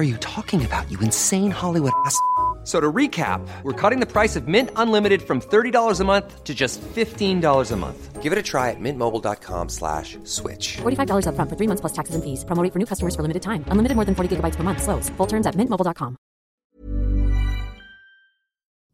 are you talking about, you insane Hollywood ass? So to recap, we're cutting the price of Mint Unlimited from $30 a month to just $15 a month. Give it a try at mintmobile.com slash switch. $45 upfront for three months plus taxes and fees. Promo rate for new customers for limited time. Unlimited more than 40 gigabytes per month. Slows. Full terms at mintmobile.com.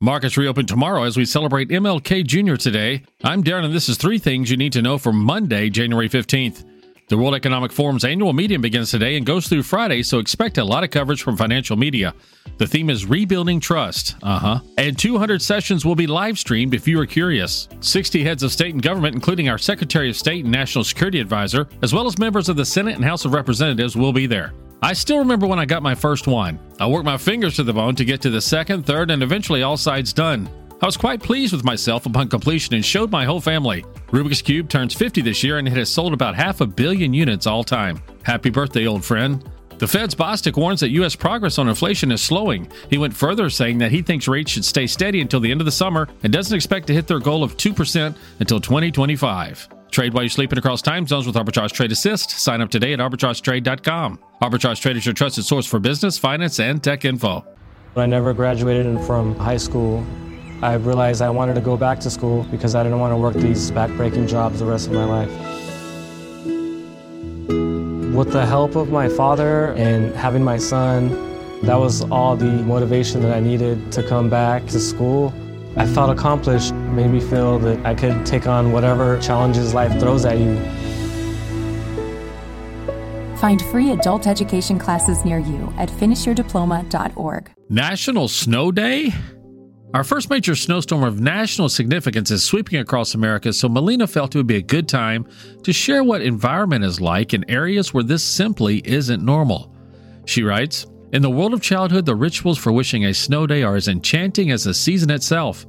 Markets reopen tomorrow as we celebrate MLK Jr. today. I'm Darren, and this is three things you need to know for Monday, January 15th. The World Economic Forum's annual meeting begins today and goes through Friday, so expect a lot of coverage from financial media. The theme is Rebuilding Trust. Uh huh. And 200 sessions will be live streamed if you are curious. 60 heads of state and government, including our Secretary of State and National Security Advisor, as well as members of the Senate and House of Representatives, will be there. I still remember when I got my first one. I worked my fingers to the bone to get to the second, third, and eventually all sides done. I was quite pleased with myself upon completion and showed my whole family. Rubik's Cube turns 50 this year and it has sold about half a billion units all time. Happy birthday, old friend. The Fed's Bostic warns that U.S. progress on inflation is slowing. He went further, saying that he thinks rates should stay steady until the end of the summer and doesn't expect to hit their goal of 2% until 2025. Trade while you're sleeping across time zones with Arbitrage Trade Assist. Sign up today at arbitragetrade.com. Arbitrage Trade is your trusted source for business, finance, and tech info. I never graduated from high school, I realized I wanted to go back to school because I didn't want to work these backbreaking jobs the rest of my life. With the help of my father and having my son, that was all the motivation that I needed to come back to school. I felt accomplished, made me feel that I could take on whatever challenges life throws at you. Find free adult education classes near you at finishyourdiploma.org. National Snow Day? Our first major snowstorm of national significance is sweeping across America, so Melina felt it would be a good time to share what environment is like in areas where this simply isn't normal. She writes In the world of childhood, the rituals for wishing a snow day are as enchanting as the season itself.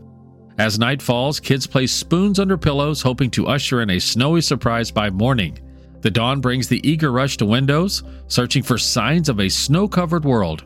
As night falls, kids place spoons under pillows, hoping to usher in a snowy surprise by morning. The dawn brings the eager rush to windows, searching for signs of a snow covered world.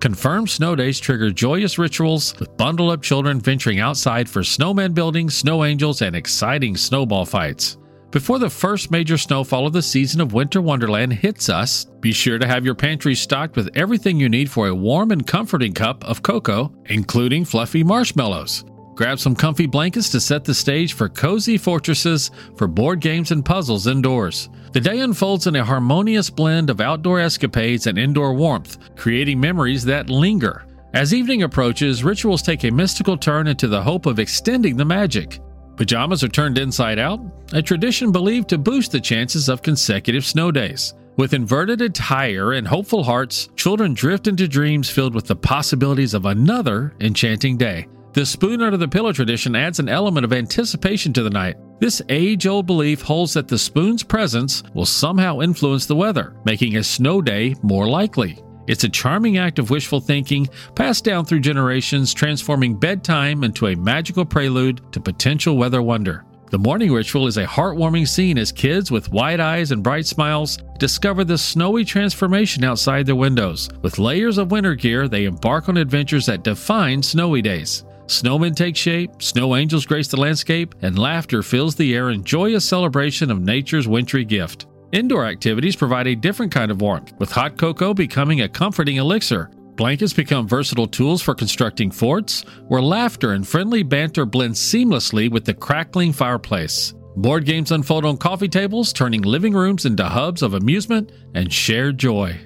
Confirmed snow days trigger joyous rituals with bundled up children venturing outside for snowman building, snow angels, and exciting snowball fights. Before the first major snowfall of the season of Winter Wonderland hits us, be sure to have your pantry stocked with everything you need for a warm and comforting cup of cocoa, including fluffy marshmallows. Grab some comfy blankets to set the stage for cozy fortresses for board games and puzzles indoors. The day unfolds in a harmonious blend of outdoor escapades and indoor warmth, creating memories that linger. As evening approaches, rituals take a mystical turn into the hope of extending the magic. Pajamas are turned inside out, a tradition believed to boost the chances of consecutive snow days. With inverted attire and hopeful hearts, children drift into dreams filled with the possibilities of another enchanting day. The spoon under the pillow tradition adds an element of anticipation to the night. This age old belief holds that the spoon's presence will somehow influence the weather, making a snow day more likely. It's a charming act of wishful thinking passed down through generations, transforming bedtime into a magical prelude to potential weather wonder. The morning ritual is a heartwarming scene as kids with wide eyes and bright smiles discover the snowy transformation outside their windows. With layers of winter gear, they embark on adventures that define snowy days. Snowmen take shape, snow angels grace the landscape, and laughter fills the air in joyous celebration of nature's wintry gift. Indoor activities provide a different kind of warmth, with hot cocoa becoming a comforting elixir. Blankets become versatile tools for constructing forts, where laughter and friendly banter blend seamlessly with the crackling fireplace. Board games unfold on coffee tables, turning living rooms into hubs of amusement and shared joy.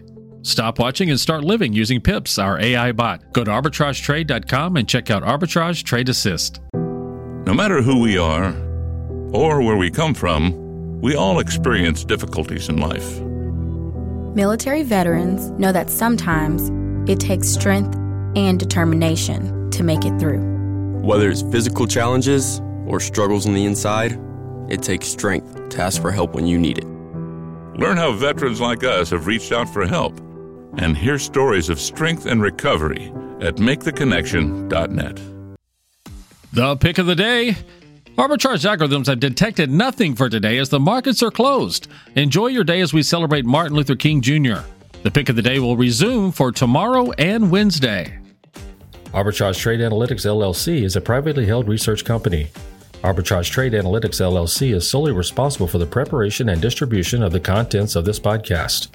Stop watching and start living using Pips, our AI bot. Go to arbitragetrade.com and check out Arbitrage Trade Assist. No matter who we are or where we come from, we all experience difficulties in life. Military veterans know that sometimes it takes strength and determination to make it through. Whether it's physical challenges or struggles on the inside, it takes strength to ask for help when you need it. Learn how veterans like us have reached out for help. And hear stories of strength and recovery at maketheconnection.net. The pick of the day. Arbitrage algorithms have detected nothing for today as the markets are closed. Enjoy your day as we celebrate Martin Luther King Jr. The pick of the day will resume for tomorrow and Wednesday. Arbitrage Trade Analytics LLC is a privately held research company. Arbitrage Trade Analytics LLC is solely responsible for the preparation and distribution of the contents of this podcast.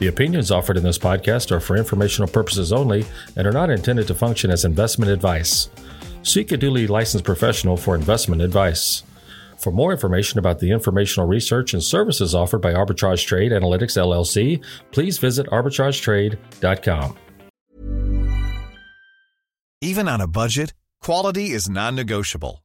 The opinions offered in this podcast are for informational purposes only and are not intended to function as investment advice. Seek a duly licensed professional for investment advice. For more information about the informational research and services offered by Arbitrage Trade Analytics LLC, please visit arbitragetrade.com. Even on a budget, quality is non-negotiable.